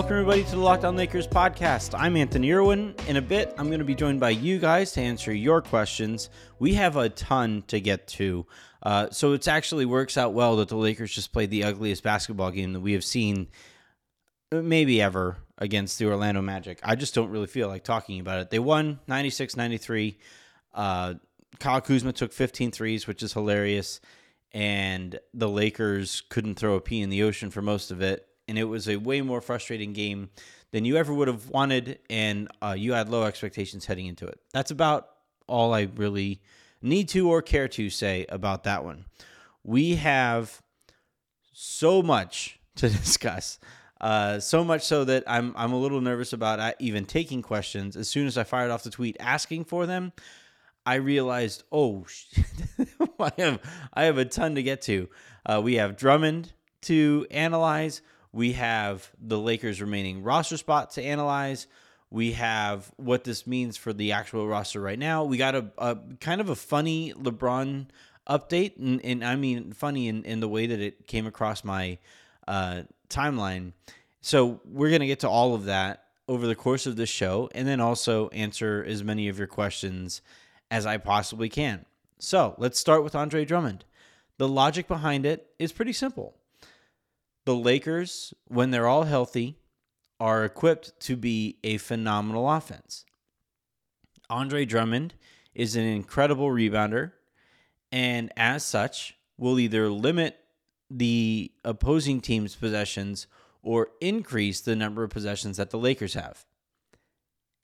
Welcome, everybody, to the Locked On Lakers podcast. I'm Anthony Irwin. In a bit, I'm going to be joined by you guys to answer your questions. We have a ton to get to. Uh, so it actually works out well that the Lakers just played the ugliest basketball game that we have seen uh, maybe ever against the Orlando Magic. I just don't really feel like talking about it. They won 96 93. Uh, Kyle Kuzma took 15 threes, which is hilarious. And the Lakers couldn't throw a pea in the ocean for most of it and it was a way more frustrating game than you ever would have wanted, and uh, you had low expectations heading into it. That's about all I really need to or care to say about that one. We have so much to discuss. Uh, so much so that I'm I'm a little nervous about uh, even taking questions. As soon as I fired off the tweet asking for them, I realized, oh, I have I have a ton to get to. Uh, we have Drummond to analyze. We have the Lakers' remaining roster spot to analyze. We have what this means for the actual roster right now. We got a, a kind of a funny LeBron update, and, and I mean funny in, in the way that it came across my uh, timeline. So we're to get to all of that over the course of this show, and then also answer as many of your questions as I possibly can. So let's start with Andre Drummond. The logic behind it is pretty simple the Lakers, when they're all healthy, are equipped to be a phenomenal offense. Andre Drummond is an incredible rebounder, and as such, will either limit the opposing team's possessions or increase the number of possessions that the Lakers have.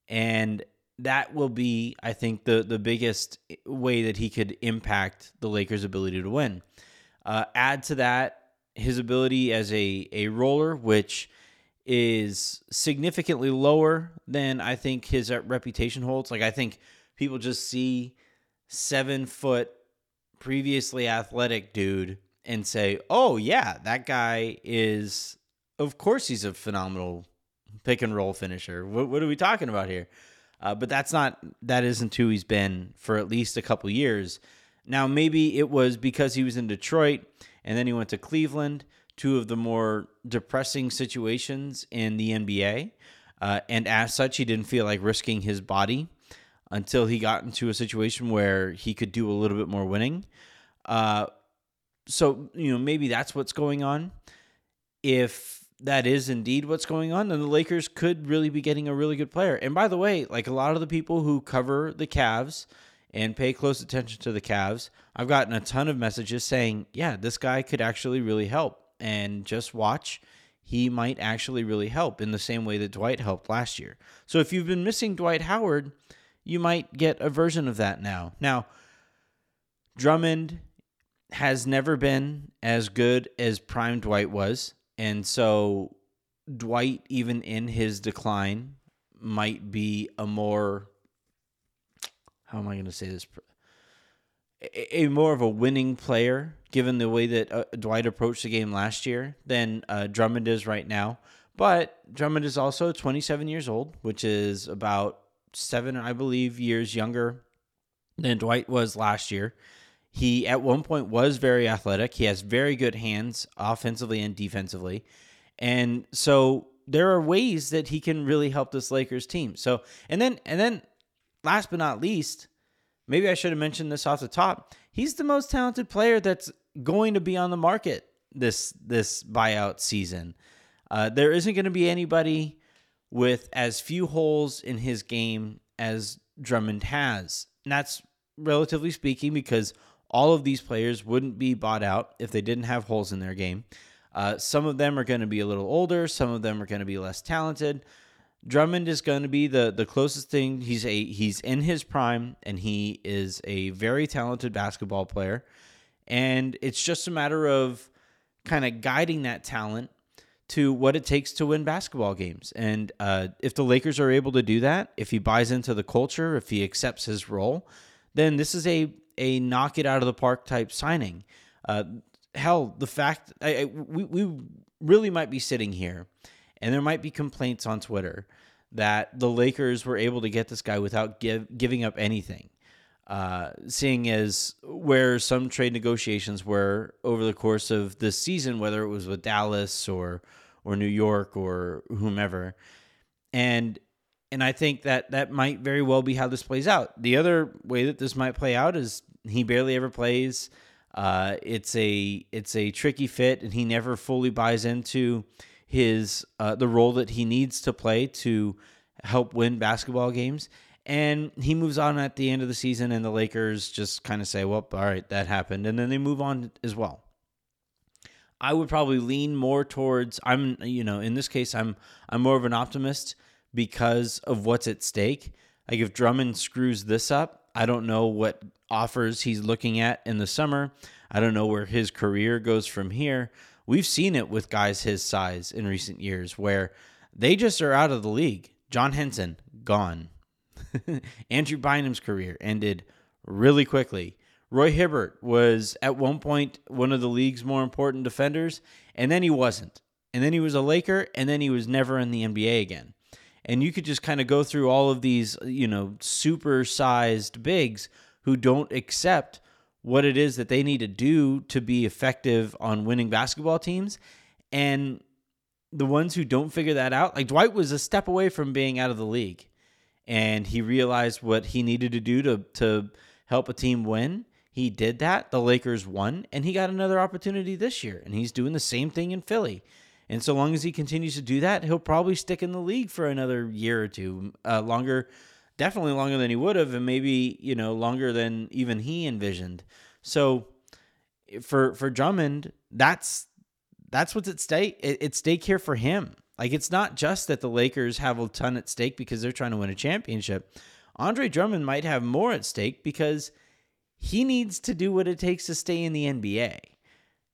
And that will be, I think, the, the biggest way that he could impact the Lakers' ability to win. Uh, add to that his ability as a, a roller, which is significantly lower than I think his uh, reputation holds. Like, I think people just see seven foot, previously athletic dude and say, oh, yeah, that guy is, of course, he's a phenomenal pick and roll finisher. What, what are we talking about here? Uh, but that's not, that isn't who he's been for at least a couple years. Now, maybe it was because he was in Detroit and then he went to Cleveland, two of the more depressing situations in the NBA. Uh, and as such, he didn't feel like risking his body until he got into a situation where he could do a little bit more winning. Uh, so, you know, maybe that's what's going on. If that is indeed what's going on, then the Lakers could really be getting a really good player. And by the way, like a lot of the people who cover the Cavs, and pay close attention to the Cavs. I've gotten a ton of messages saying, yeah, this guy could actually really help. And just watch, he might actually really help in the same way that Dwight helped last year. So if you've been missing Dwight Howard, you might get a version of that now. Now, Drummond has never been as good as prime Dwight was. And so Dwight, even in his decline, might be a more how am I going to say this? A, a, more of a winning player, given the way that uh, Dwight approached the game last year, than uh, Drummond is right now. But Drummond is also 27 years old, which is about seven, I believe, years younger than Dwight was last year. He at one point was very athletic. He has very good hands offensively and defensively. And so there are ways that he can really help this Lakers team. So, and then and then last but not least, maybe I should have mentioned this off the top. He's the most talented player that's going to be on the market this this buyout season. Uh, there isn't going to be anybody with as few holes in his game as Drummond has. And that's relatively speaking because all of these players wouldn't be bought out if they didn't have holes in their game. Uh, some of them are going to be a little older, some of them are going to be less talented. Drummond is going to be the the closest thing. He's a he's in his prime and he is a very talented basketball player. And it's just a matter of kind of guiding that talent to what it takes to win basketball games. And uh, if the Lakers are able to do that, if he buys into the culture, if he accepts his role, then this is a a knock it out of the park type signing. Uh, hell, the fact I, I, we we really might be sitting here and there might be complaints on Twitter that the Lakers were able to get this guy without give, giving up anything. Uh, seeing as where some trade negotiations were over the course of this season, whether it was with Dallas or or New York or whomever. And and I think that that might very well be how this plays out. The other way that this might play out is he barely ever plays. Uh, it's a it's a tricky fit, and he never fully buys into his uh, the role that he needs to play to help win basketball games. And he moves on at the end of the season, and the Lakers just kind of say, "Well, all right, that happened," and then they move on as well. I would probably lean more towards I'm you know in this case I'm I'm more of an optimist because of what's at stake. Like if Drummond screws this up, I don't know what offers he's looking at in the summer. I don't know where his career goes from here. We've seen it with guys his size in recent years where they just are out of the league. John Henson gone. Andrew Bynum's career ended really quickly. Roy Hibbert was at one point one of the league's more important defenders, and then he wasn't. And then he was a Laker, and then he was never in the NBA again. And you could just kind of go through all of these, you know, super sized bigs who don't accept what it is that they need to do to be effective on winning basketball teams. And the ones who don't figure that out, like Dwight was a step away from being out of the league. And he realized what he needed to do to to help a team win. He did that. The Lakers won, and he got another opportunity this year. And he's doing the same thing in Philly. And so long as he continues to do that, he'll probably stick in the league for another year or two, uh, longer, definitely longer than he would have, and maybe you know longer than even he envisioned. So for for Drummond, that's that's what's at stake. It's stake here for him. Like it's not just that the Lakers have a ton at stake because they're trying to win a championship. Andre Drummond might have more at stake because he needs to do what it takes to stay in the NBA.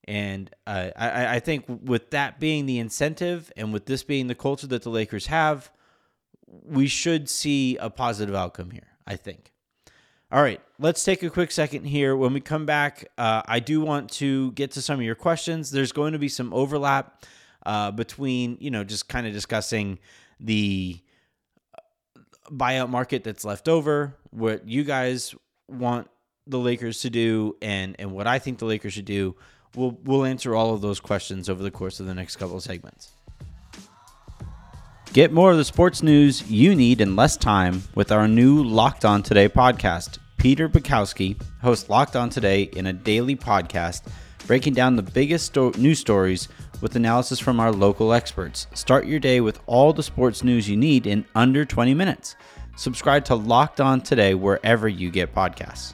And uh, I, I think with that being the incentive and with this being the culture that the Lakers have, we should see a positive outcome here, I think. All right, let's take a quick second here. When we come back, uh, I do want to get to some of your questions. There's going to be some overlap uh, between, you know, just kind of discussing the buyout market that's left over, what you guys want the Lakers to do, and and what I think the Lakers should do we'll we'll answer all of those questions over the course of the next couple of segments. Get more of the sports news you need in less time with our new Locked On Today podcast. Peter Bukowski hosts Locked On Today in a daily podcast breaking down the biggest sto- news stories with analysis from our local experts. Start your day with all the sports news you need in under 20 minutes. Subscribe to Locked On Today wherever you get podcasts.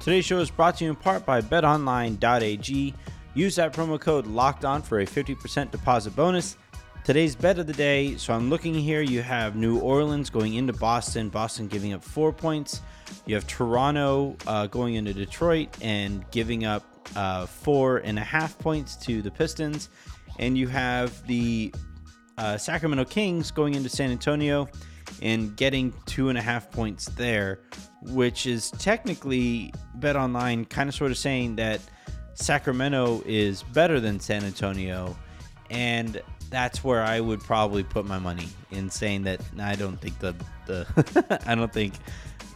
Today's show is brought to you in part by betonline.ag. Use that promo code locked on for a 50% deposit bonus. Today's bet of the day. So I'm looking here. You have New Orleans going into Boston, Boston giving up four points. You have Toronto uh, going into Detroit and giving up uh, four and a half points to the Pistons. And you have the uh, Sacramento Kings going into San Antonio and getting two and a half points there which is technically Bet Online kind of sort of saying that Sacramento is better than San Antonio. And that's where I would probably put my money in saying that I don't think the, the I don't think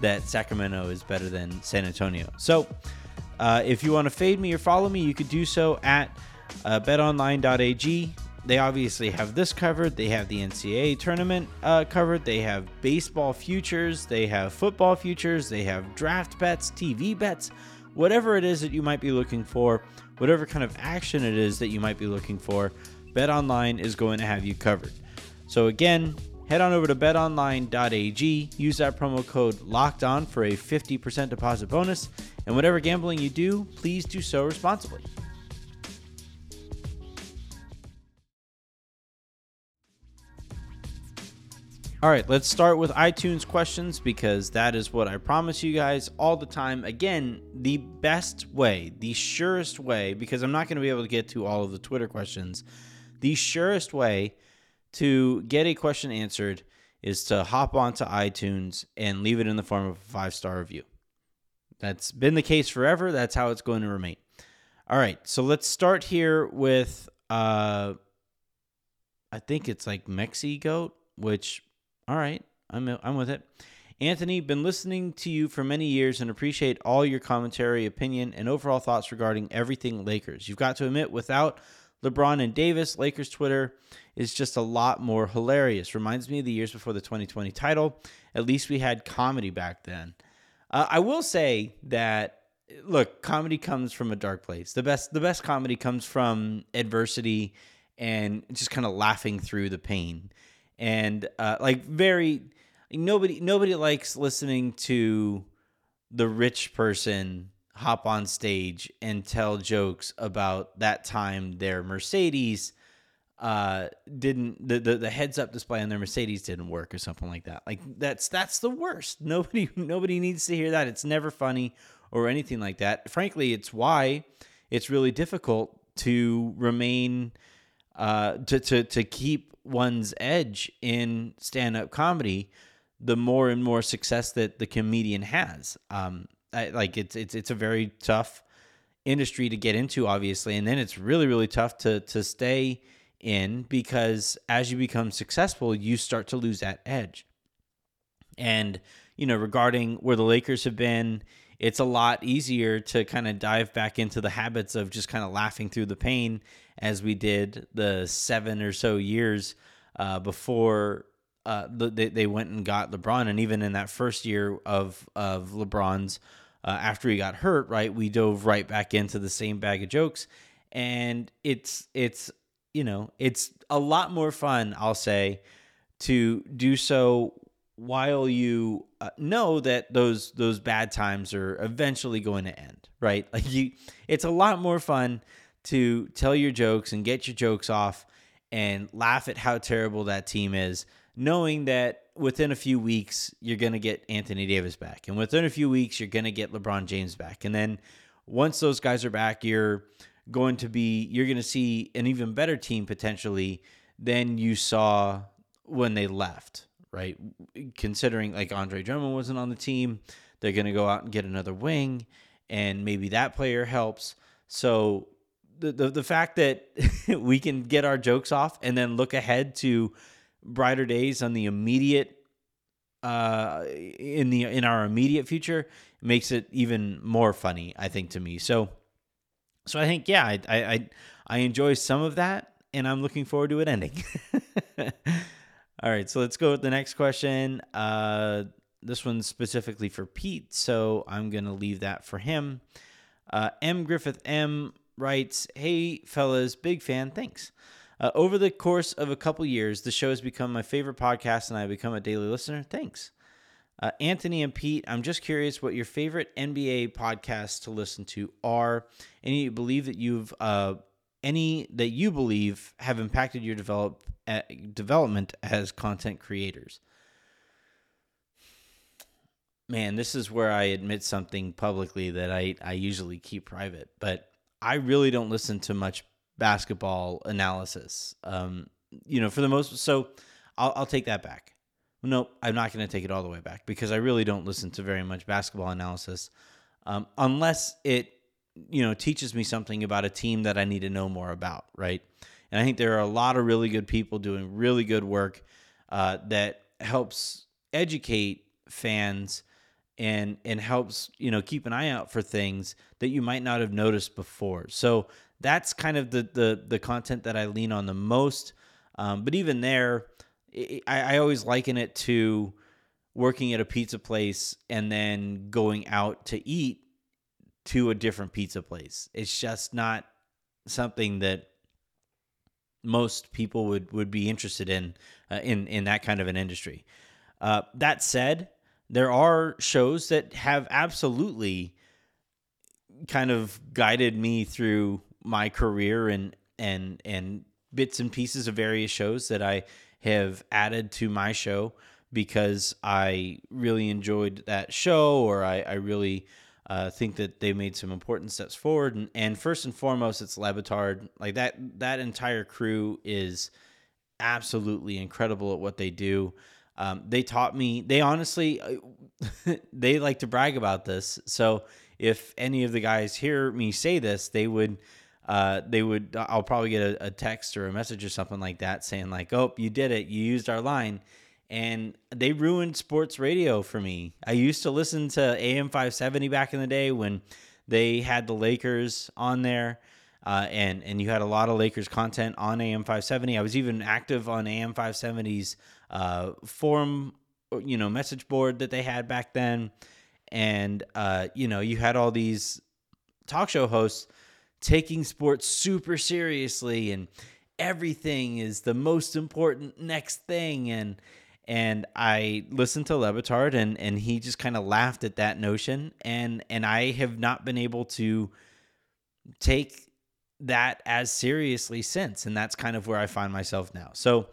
that Sacramento is better than San Antonio. So uh, if you want to fade me or follow me, you could do so at uh, betonline.ag they obviously have this covered. They have the NCAA tournament uh, covered. They have baseball futures. They have football futures. They have draft bets, TV bets, whatever it is that you might be looking for, whatever kind of action it is that you might be looking for. Bet Online is going to have you covered. So again, head on over to betonline.ag. Use that promo code locked on for a 50% deposit bonus. And whatever gambling you do, please do so responsibly. All right, let's start with iTunes questions because that is what I promise you guys all the time. Again, the best way, the surest way, because I'm not going to be able to get to all of the Twitter questions, the surest way to get a question answered is to hop onto iTunes and leave it in the form of a five star review. That's been the case forever. That's how it's going to remain. All right, so let's start here with uh I think it's like Mexi Goat, which all right, I'm I'm with it. Anthony, been listening to you for many years and appreciate all your commentary, opinion, and overall thoughts regarding everything Lakers. You've got to admit, without LeBron and Davis, Lakers Twitter is just a lot more hilarious. Reminds me of the years before the 2020 title. At least we had comedy back then. Uh, I will say that look, comedy comes from a dark place. The best the best comedy comes from adversity and just kind of laughing through the pain. And uh, like very nobody nobody likes listening to the rich person hop on stage and tell jokes about that time their Mercedes uh didn't the, the the heads up display on their Mercedes didn't work or something like that. Like that's that's the worst. Nobody nobody needs to hear that. It's never funny or anything like that. Frankly, it's why it's really difficult to remain uh to to to keep one's edge in stand-up comedy the more and more success that the comedian has. Um I, like it's it's it's a very tough industry to get into obviously and then it's really really tough to to stay in because as you become successful, you start to lose that edge. And, you know, regarding where the Lakers have been, it's a lot easier to kind of dive back into the habits of just kind of laughing through the pain as we did the seven or so years uh, before uh, the, they, they went and got LeBron. And even in that first year of, of LeBron's, uh, after he got hurt, right, we dove right back into the same bag of jokes. And it's, it's, you know, it's a lot more fun, I'll say, to do so while you uh, know that those those bad times are eventually going to end, right? Like you it's a lot more fun to tell your jokes and get your jokes off and laugh at how terrible that team is, knowing that within a few weeks you're going to get Anthony Davis back and within a few weeks you're going to get LeBron James back. And then once those guys are back, you're going to be you're going to see an even better team potentially than you saw when they left, right? Considering like Andre Drummond wasn't on the team, they're going to go out and get another wing and maybe that player helps. So the, the the fact that we can get our jokes off and then look ahead to brighter days on the immediate uh in the in our immediate future makes it even more funny i think to me so so I think yeah, I I I enjoy some of that, and I'm looking forward to it ending. All right, so let's go with the next question. Uh, this one's specifically for Pete, so I'm gonna leave that for him. Uh, M Griffith M writes, "Hey fellas, big fan. Thanks." Uh, over the course of a couple years, the show has become my favorite podcast, and I've become a daily listener. Thanks. Uh, Anthony and Pete, I'm just curious what your favorite NBA podcasts to listen to are. Any you believe that you've uh, any that you believe have impacted your develop uh, development as content creators. Man, this is where I admit something publicly that I, I usually keep private, but I really don't listen to much basketball analysis. Um, you know, for the most, so I'll, I'll take that back nope, I'm not going to take it all the way back because I really don't listen to very much basketball analysis um, unless it, you know, teaches me something about a team that I need to know more about, right? And I think there are a lot of really good people doing really good work uh, that helps educate fans and and helps you know keep an eye out for things that you might not have noticed before. So that's kind of the the the content that I lean on the most. Um, but even there, I, I always liken it to working at a pizza place and then going out to eat to a different pizza place. It's just not something that most people would would be interested in uh, in in that kind of an industry. Uh, that said, there are shows that have absolutely kind of guided me through my career and and and bits and pieces of various shows that I have added to my show because I really enjoyed that show or I, I really uh, think that they made some important steps forward. And, and first and foremost, it's Le Batard. Like that, that entire crew is absolutely incredible at what they do. Um, they taught me, they honestly, they like to brag about this. So if any of the guys hear me say this, they would uh, they would I'll probably get a, a, text or a message or something like that saying like, "Oh, you did it! You used our line," and they ruined sports radio for me. I used to listen to AM 570 back in the day when they had the Lakers on there. uh, and and you had a lot of Lakers content on AM 570. I was even active on AM 570's uh, forum, you know, message board that they had back then, and uh, you know, you had all these talk show hosts taking sports super seriously and everything is the most important next thing and and I listened to Le Batard and and he just kind of laughed at that notion and and I have not been able to take that as seriously since and that's kind of where I find myself now. So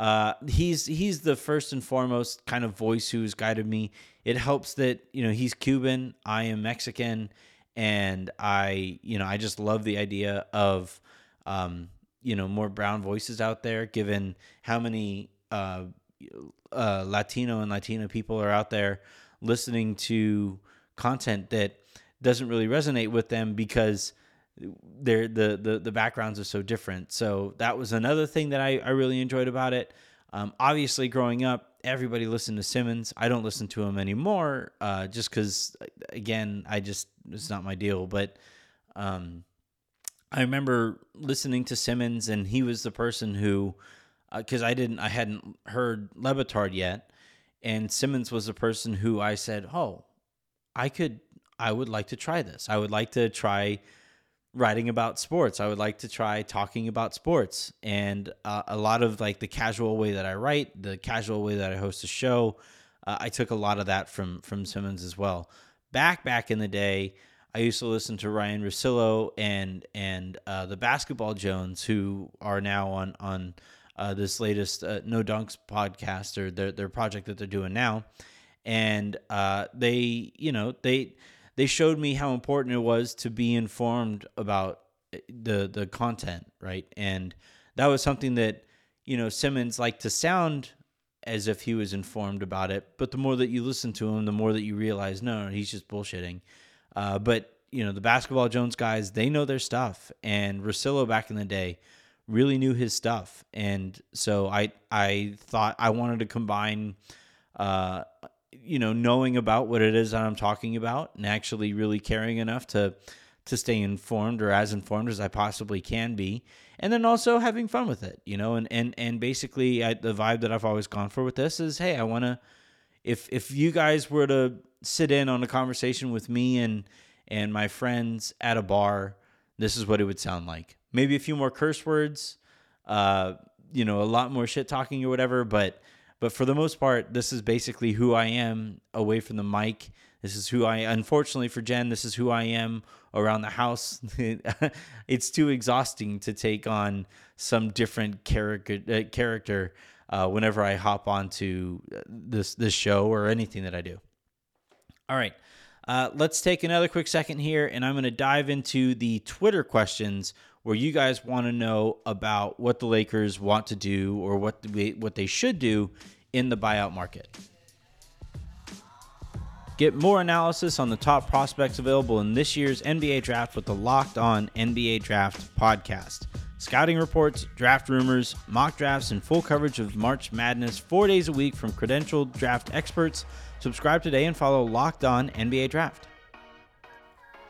uh, he's he's the first and foremost kind of voice who's guided me. It helps that you know he's Cuban, I am Mexican, and I you know I just love the idea of um, you know more brown voices out there given how many uh, uh, latino and latina people are out there listening to content that doesn't really resonate with them because they're the, the the backgrounds are so different. So that was another thing that i, I really enjoyed about it um, obviously growing up everybody listened to simmons. I don't listen to him anymore uh, just because again i just it's not my deal. But um, I remember listening to Simmons, and he was the person who, because uh, I didn't, I hadn't heard Le Batard yet, and Simmons was the person who I said, "Oh, I could, I would like to try this. I would like to try writing about sports. I would like to try talking about sports." And uh, a lot of like the casual way that I write, the casual way that I host a show, uh, I took a lot of that from from Simmons as well. Back back in the day. I used to listen to Ryan Russillo and and uh, the Basketball Jones, who are now on on uh, this latest uh, No Dunks podcast or their their project that they're doing now, and uh, they you know they they showed me how important it was to be informed about uh, the the content, right? And that was something that you know Simmons liked to sound as if he was informed about it, but the more that you listen to him, the more that you realize no, he's just bullshitting uh, but you know the basketball Jones guys, they know their stuff, and Russillo back in the day really knew his stuff, and so I I thought I wanted to combine, uh, you know, knowing about what it is that I'm talking about, and actually really caring enough to to stay informed or as informed as I possibly can be, and then also having fun with it, you know, and and and basically I, the vibe that I've always gone for with this is, hey, I want to if if you guys were to sit in on a conversation with me and and my friends at a bar, this is what it would sound like. Maybe a few more curse words, uh, you know, a lot more shit talking or whatever, but but for the most part, this is basically who I am away from the mic. This is who I unfortunately for Jen, this is who I am around the house. it's too exhausting to take on some different character uh, character uh, whenever I hop onto uh, this this show or anything that I do. All right. Uh, let's take another quick second here, and I'm going to dive into the Twitter questions where you guys want to know about what the Lakers want to do or what they, what they should do in the buyout market. Get more analysis on the top prospects available in this year's NBA draft with the Locked On NBA Draft podcast scouting reports, draft rumors, mock drafts, and full coverage of March Madness four days a week from credentialed draft experts. Subscribe today and follow Locked On NBA Draft.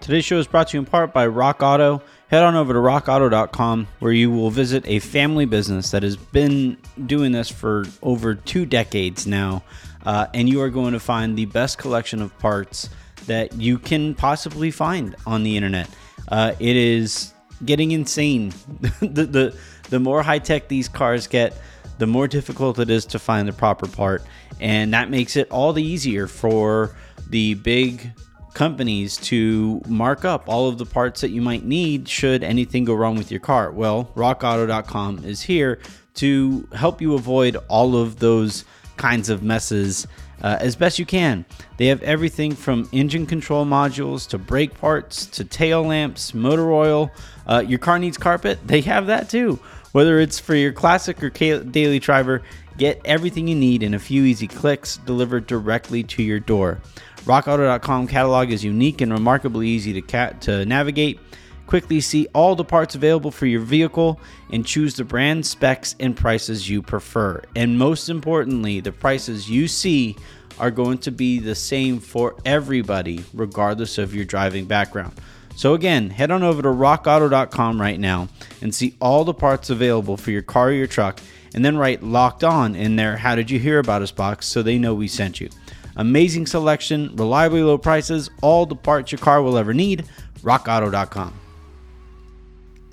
Today's show is brought to you in part by Rock Auto. Head on over to rockauto.com where you will visit a family business that has been doing this for over two decades now. Uh, and you are going to find the best collection of parts that you can possibly find on the internet. Uh, it is getting insane. the, the the more high tech these cars get, the more difficult it is to find the proper part, and that makes it all the easier for the big companies to mark up all of the parts that you might need should anything go wrong with your car. Well, rockauto.com is here to help you avoid all of those kinds of messes uh, as best you can. They have everything from engine control modules to brake parts to tail lamps, motor oil. Uh, your car needs carpet, they have that too. Whether it's for your classic or daily driver, get everything you need in a few easy clicks delivered directly to your door. RockAuto.com catalog is unique and remarkably easy to, cat- to navigate. Quickly see all the parts available for your vehicle and choose the brand, specs, and prices you prefer. And most importantly, the prices you see are going to be the same for everybody, regardless of your driving background. So again, head on over to rockauto.com right now and see all the parts available for your car or your truck and then write locked on in there how did you hear about us box so they know we sent you. Amazing selection, reliably low prices, all the parts your car will ever need, rockauto.com.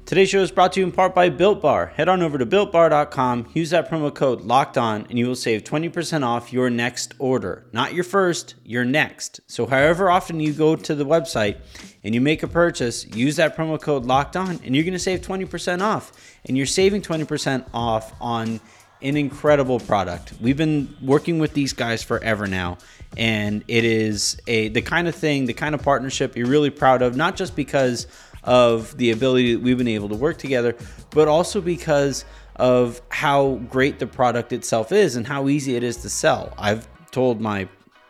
Today's show is brought to you in part by Built Bar. Head on over to builtbar.com, use that promo code locked on, and you will save 20% off your next order. Not your first, your next. So, however often you go to the website and you make a purchase, use that promo code locked on, and you're going to save 20% off. And you're saving 20% off on an incredible product. We've been working with these guys forever now, and it is a the kind of thing, the kind of partnership you're really proud of, not just because of the ability that we've been able to work together, but also because of how great the product itself is and how easy it is to sell. I've told my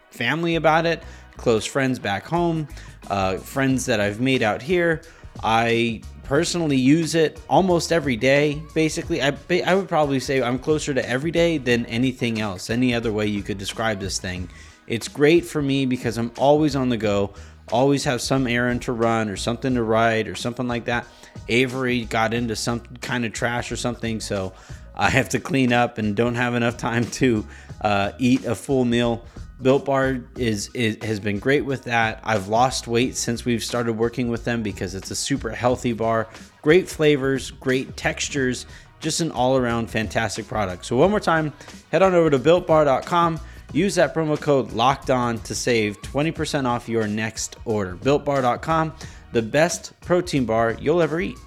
family about it, close friends back home, uh, friends that I've made out here. I personally use it almost every day. Basically, I, I would probably say I'm closer to every day than anything else, any other way you could describe this thing. It's great for me because I'm always on the go always have some errand to run or something to write or something like that. Avery got into some kind of trash or something, so I have to clean up and don't have enough time to uh, eat a full meal. Built Bar is, is has been great with that. I've lost weight since we've started working with them because it's a super healthy bar. Great flavors, great textures, just an all-around fantastic product. So one more time, head on over to builtbar.com Use that promo code locked on to save 20% off your next order. BuiltBar.com, the best protein bar you'll ever eat.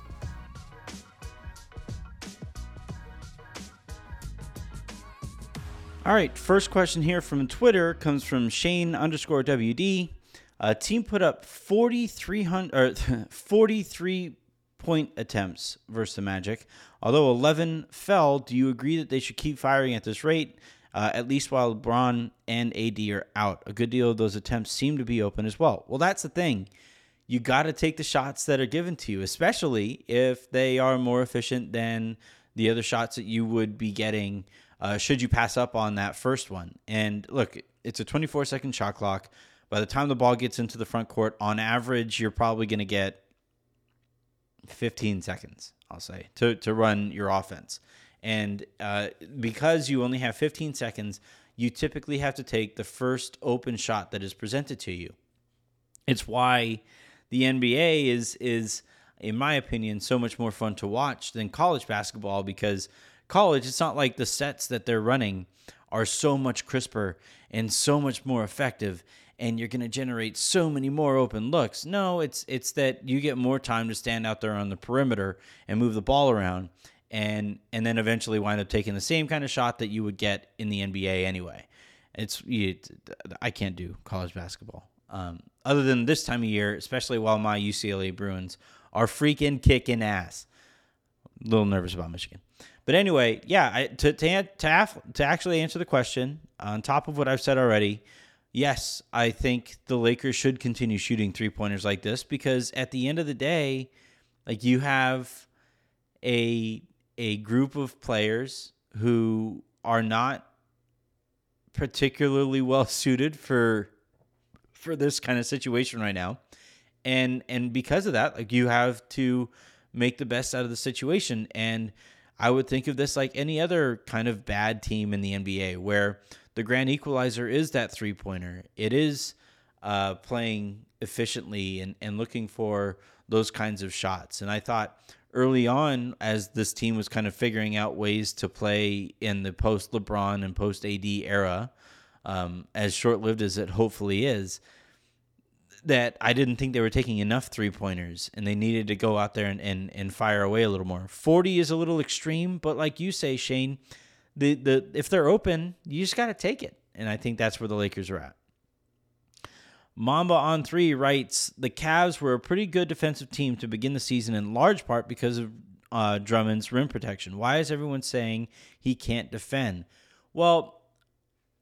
All right, first question here from Twitter comes from Shane underscore WD. A team put up 4,300 or 43 point attempts versus the Magic. Although 11 fell, do you agree that they should keep firing at this rate? uh, at least while LeBron and AD are out. A good deal of those attempts seem to be open as well. Well, that's the thing. You got to take the shots that are given to you, especially if they are more efficient than the other shots that you would be getting uh, should you pass up on that first one. And look, it's a 24 second shot clock. By the time the ball gets into the front court, on average, you're probably going to get 15 seconds, I'll say, to, to run your offense. And uh, because you only have 15 seconds, you typically have to take the first open shot that is presented to you. It's why the NBA is is in my opinion so much more fun to watch than college basketball because college it's not like the sets that they're running are so much crisper and so much more effective and you're going to generate so many more open looks. No, it's it's that you get more time to stand out there on the perimeter and move the ball around and and then eventually wind up taking the same kind of shot that you would get in the NBA anyway. It's I can't do college basketball. Um, other than this time of year, especially while my UCLA Bruins are freaking kicking ass. A little nervous about Michigan, but anyway, yeah. I, to to to, to actually answer the question, on top of what I've said already, yes, I think the Lakers should continue shooting three pointers like this because at the end of the day, like you have a a group of players who are not particularly well suited for for this kind of situation right now. And and because of that, like you have to make the best out of the situation and I would think of this like any other kind of bad team in the NBA where the grand equalizer is that three pointer. It is uh, playing efficiently and, and looking for those kinds of shots. And I thought early on as this team was kind of figuring out ways to play in the post LeBron and post AD era, um, as short lived as it hopefully is, that I didn't think they were taking enough three pointers and they needed to go out there and, and, and fire away a little more. 40 is a little extreme, but like you say, Shane, the, the if they're open, you just got to take it. And I think that's where the Lakers are at. Mamba on three writes the Cavs were a pretty good defensive team to begin the season in large part because of uh, Drummond's rim protection. Why is everyone saying he can't defend? Well,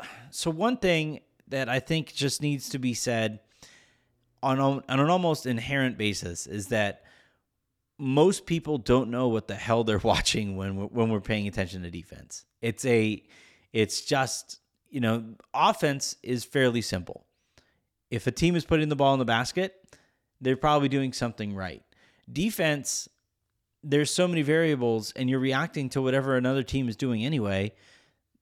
so one thing that I think just needs to be said on, on an almost inherent basis is that most people don't know what the hell they're watching when we're, when we're paying attention to defense. It's a it's just, you know, offense is fairly simple if a team is putting the ball in the basket, they're probably doing something right. Defense, there's so many variables, and you're reacting to whatever another team is doing anyway.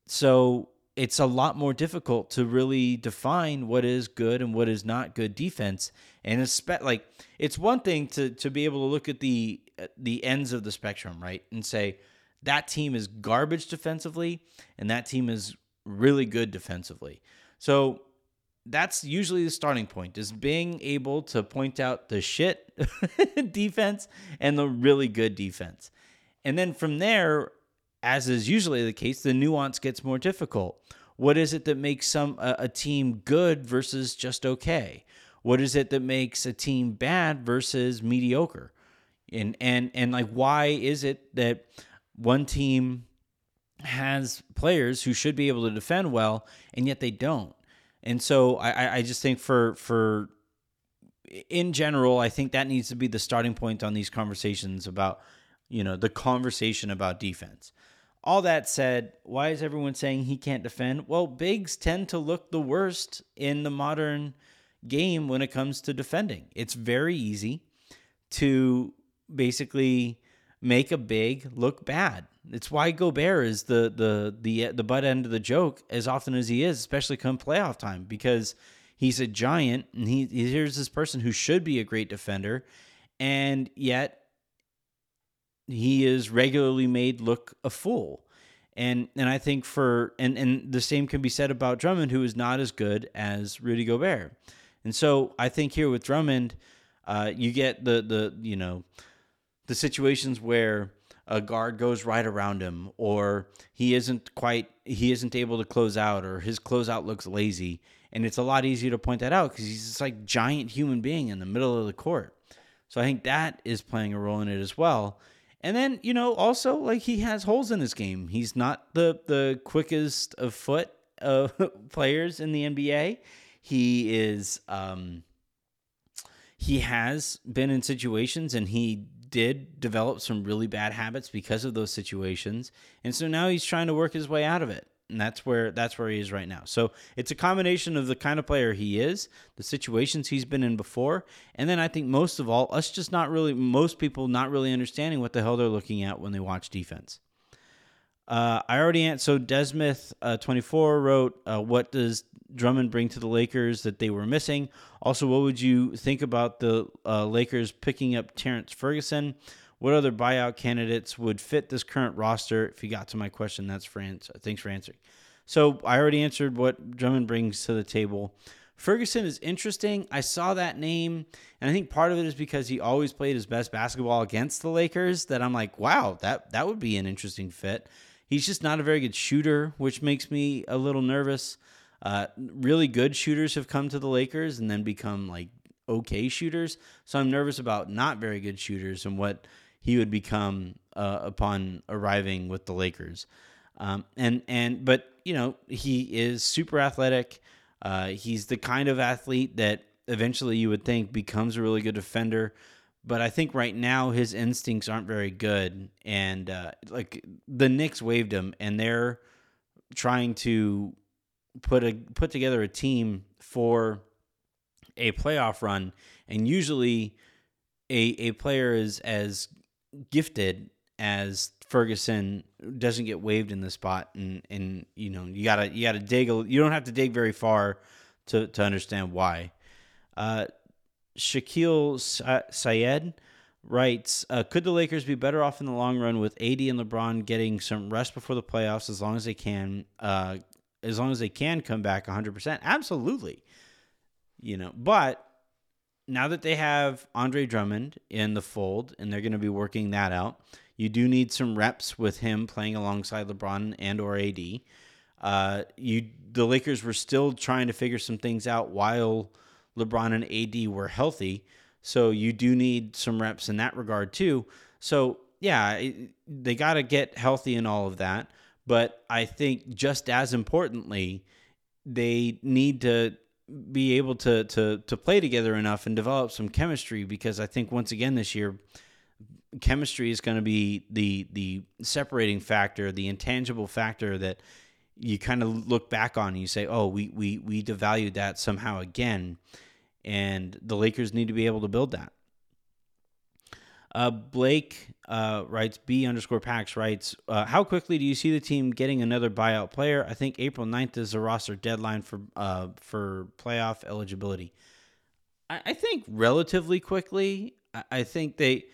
So it's a lot more difficult to really define what is good and what is not good defense. And it's like it's one thing to to be able to look at the uh, the ends of the spectrum, right, and say that team is garbage defensively, and that team is really good defensively. So that's usually the starting point is being able to point out the shit defense and the really good defense. And then from there, as is usually the case, the nuance gets more difficult. What is it that makes some a, a team good versus just okay? What is it that makes a team bad versus mediocre? And and and like why is it that one team has players who should be able to defend well and yet they don't? And so I, I just think for for in general, I think that needs to be the starting point on these conversations about, you know, the conversation about defense. All that said, why is everyone saying he can't defend? Well, bigs tend to look the worst in the modern game when it comes to defending. It's very easy to basically make a big look bad. It's why Gobert is the the the the butt end of the joke as often as he is, especially come playoff time, because he's a giant and he here's this person who should be a great defender, and yet he is regularly made look a fool. And and I think for and and the same can be said about Drummond, who is not as good as Rudy Gobert. And so I think here with Drummond, uh, you get the the you know the situations where a guard goes right around him or he isn't quite he isn't able to close out or his closeout looks lazy and it's a lot easier to point that out because he's this like giant human being in the middle of the court so i think that is playing a role in it as well and then you know also like he has holes in his game he's not the the quickest of foot of players in the nba he is um he has been in situations and he did develop some really bad habits because of those situations. And so now he's trying to work his way out of it. And that's where that's where he is right now. So it's a combination of the kind of player he is, the situations he's been in before, and then I think most of all, us just not really most people not really understanding what the hell they're looking at when they watch defense. Uh, I already answered. So Desmith uh, 24 wrote, uh, "What does Drummond bring to the Lakers that they were missing? Also, what would you think about the uh, Lakers picking up Terrence Ferguson? What other buyout candidates would fit this current roster? If you got to my question, that's for answer. Thanks for answering. So I already answered what Drummond brings to the table. Ferguson is interesting. I saw that name, and I think part of it is because he always played his best basketball against the Lakers. That I'm like, wow, that that would be an interesting fit. He's just not a very good shooter, which makes me a little nervous. Uh, really good shooters have come to the Lakers and then become like okay shooters. So I'm nervous about not very good shooters and what he would become uh, upon arriving with the Lakers. Um, and and but you know he is super athletic. Uh, he's the kind of athlete that eventually you would think becomes a really good defender. But I think right now his instincts aren't very good, and uh, like the Knicks waived him, and they're trying to put a put together a team for a playoff run, and usually a a player is as gifted as Ferguson doesn't get waived in the spot, and and you know you gotta you gotta dig. A, you don't have to dig very far to to understand why. Uh, Shaquille Syed writes, uh, "Could the Lakers be better off in the long run with AD and LeBron getting some rest before the playoffs, as long as they can? Uh, as long as they can come back 100%. Absolutely. You know, but now that they have Andre Drummond in the fold and they're going to be working that out, you do need some reps with him playing alongside LeBron and or AD. Uh, you the Lakers were still trying to figure some things out while LeBron and AD were healthy, so you do need some reps in that regard too. So yeah, they got to get healthy and all of that. But I think just as importantly, they need to be able to to to play together enough and develop some chemistry because I think once again this year chemistry is going to be the the separating factor, the intangible factor that you kind of look back on and you say, "Oh, we we we devalued that somehow again." and the Lakers need to be able to build that. Uh, Blake uh, writes, B underscore Pax writes, uh, How quickly do you see the team getting another buyout player? I think April 9th is the roster deadline for uh, for playoff eligibility. I, I think relatively quickly. I, I think they,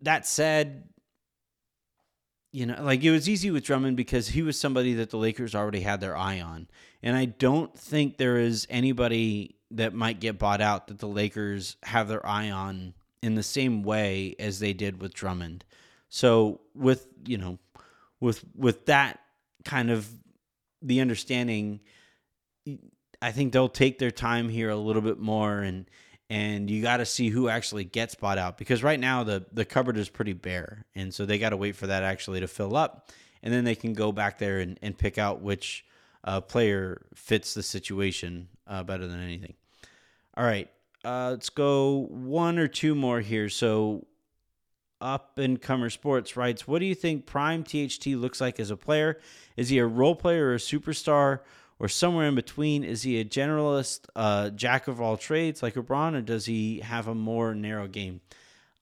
that said, you know, like it was easy with Drummond because he was somebody that the Lakers already had their eye on. And I don't think there is anybody that might get bought out that the Lakers have their eye on in the same way as they did with Drummond. So with you know, with with that kind of the understanding, I think they'll take their time here a little bit more and and you got to see who actually gets bought out because right now the the cupboard is pretty bare. And so they got to wait for that actually to fill up and then they can go back there and, and pick out which uh, player fits the situation uh, better than anything. All right uh, let's go one or two more here. So, Up and Comer Sports writes, What do you think Prime THT looks like as a player? Is he a role player or a superstar or somewhere in between? Is he a generalist, uh, jack of all trades like LeBron, or does he have a more narrow game?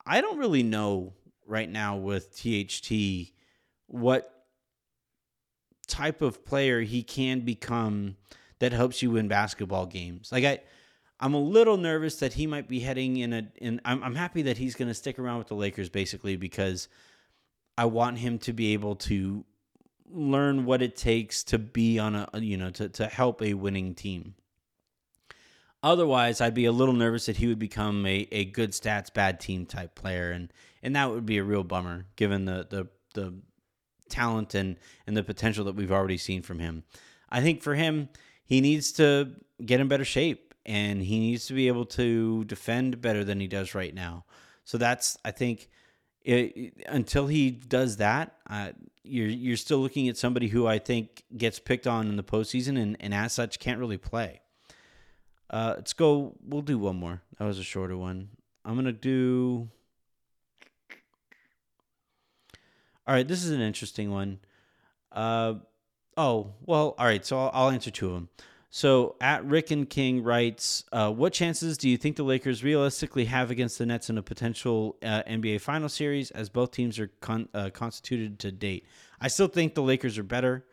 I don't really know right now with THT what type of player he can become that helps you win basketball games. Like, I I'm a little nervous that he might be heading in a. In I'm I'm happy that he's going to stick around with the Lakers basically because I want him to be able to learn what it takes to be on a you know to to help a winning team. Otherwise, I'd be a little nervous that he would become a, a good stats bad team type player, and and that would be a real bummer given the the the talent and and the potential that we've already seen from him. I think for him, he needs to get in better shape and he needs to be able to defend better than he does right now. So that's I think it, until he does that, uh, you're you're still looking at somebody who I think gets picked on in the postseason and, and as such can't really play. Uh, let's go. We'll do one more. That was a shorter one. I'm gonna do. All right, this is an interesting one. Uh, oh well. All right, so I'll, I'll answer two of them. So at Rick and King writes, uh, what chances do you think the Lakers realistically have against the Nets in a potential uh, NBA final series as both teams are con- uh, constituted to date? I still think the Lakers are better.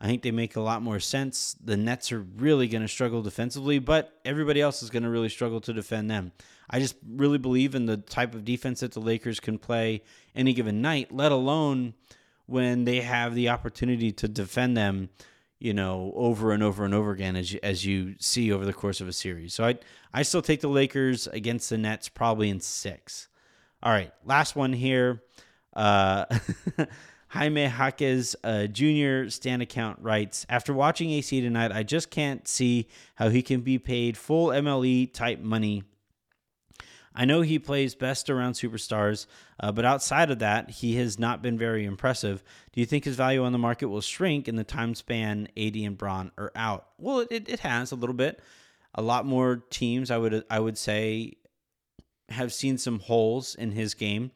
I think they make a lot more sense. The Nets are really going to struggle defensively, but everybody else is going to really struggle to defend them. I just really believe in the type of defense that the Lakers can play any given night, let alone when they have the opportunity to defend them you know, over and over and over again as you, as you see over the course of a series. So I I still take the Lakers against the Nets probably in six. All right, last one here. Uh, Jaime Jaquez uh, Jr. stand account writes After watching AC tonight, I just can't see how he can be paid full MLE type money I know he plays best around superstars, uh, but outside of that, he has not been very impressive. Do you think his value on the market will shrink in the time span AD and Bron are out? Well, it, it has a little bit. A lot more teams, I would I would say, have seen some holes in his game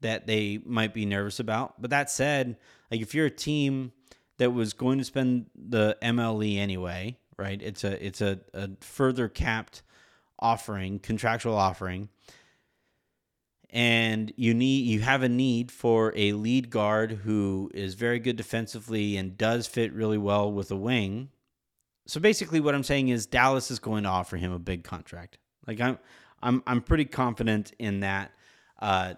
that they might be nervous about. But that said, like if you're a team that was going to spend the MLE anyway, right? It's a it's a, a further capped offering, contractual offering, and you need you have a need for a lead guard who is very good defensively and does fit really well with a wing. So basically what I'm saying is Dallas is going to offer him a big contract. Like I'm I'm I'm pretty confident in that uh,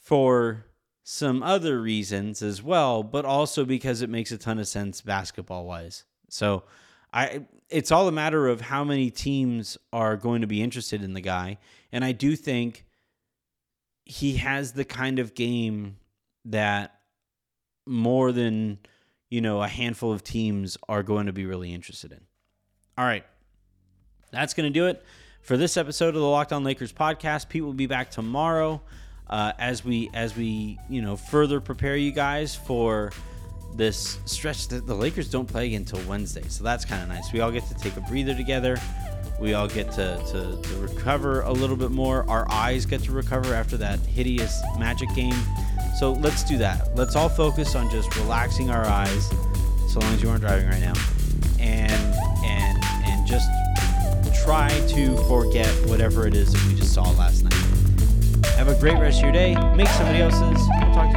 for some other reasons as well, but also because it makes a ton of sense basketball wise. So I it's all a matter of how many teams are going to be interested in the guy, and I do think he has the kind of game that more than you know a handful of teams are going to be really interested in. All right, that's going to do it for this episode of the Locked On Lakers podcast. Pete will be back tomorrow uh, as we as we you know further prepare you guys for this stretch that the Lakers don't play until Wednesday. So that's kind of nice. We all get to take a breather together. We all get to, to, to, recover a little bit more. Our eyes get to recover after that hideous magic game. So let's do that. Let's all focus on just relaxing our eyes, so long as you aren't driving right now, and and and just try to forget whatever it is that we just saw last night. Have a great rest of your day. Make somebody else's. We'll talk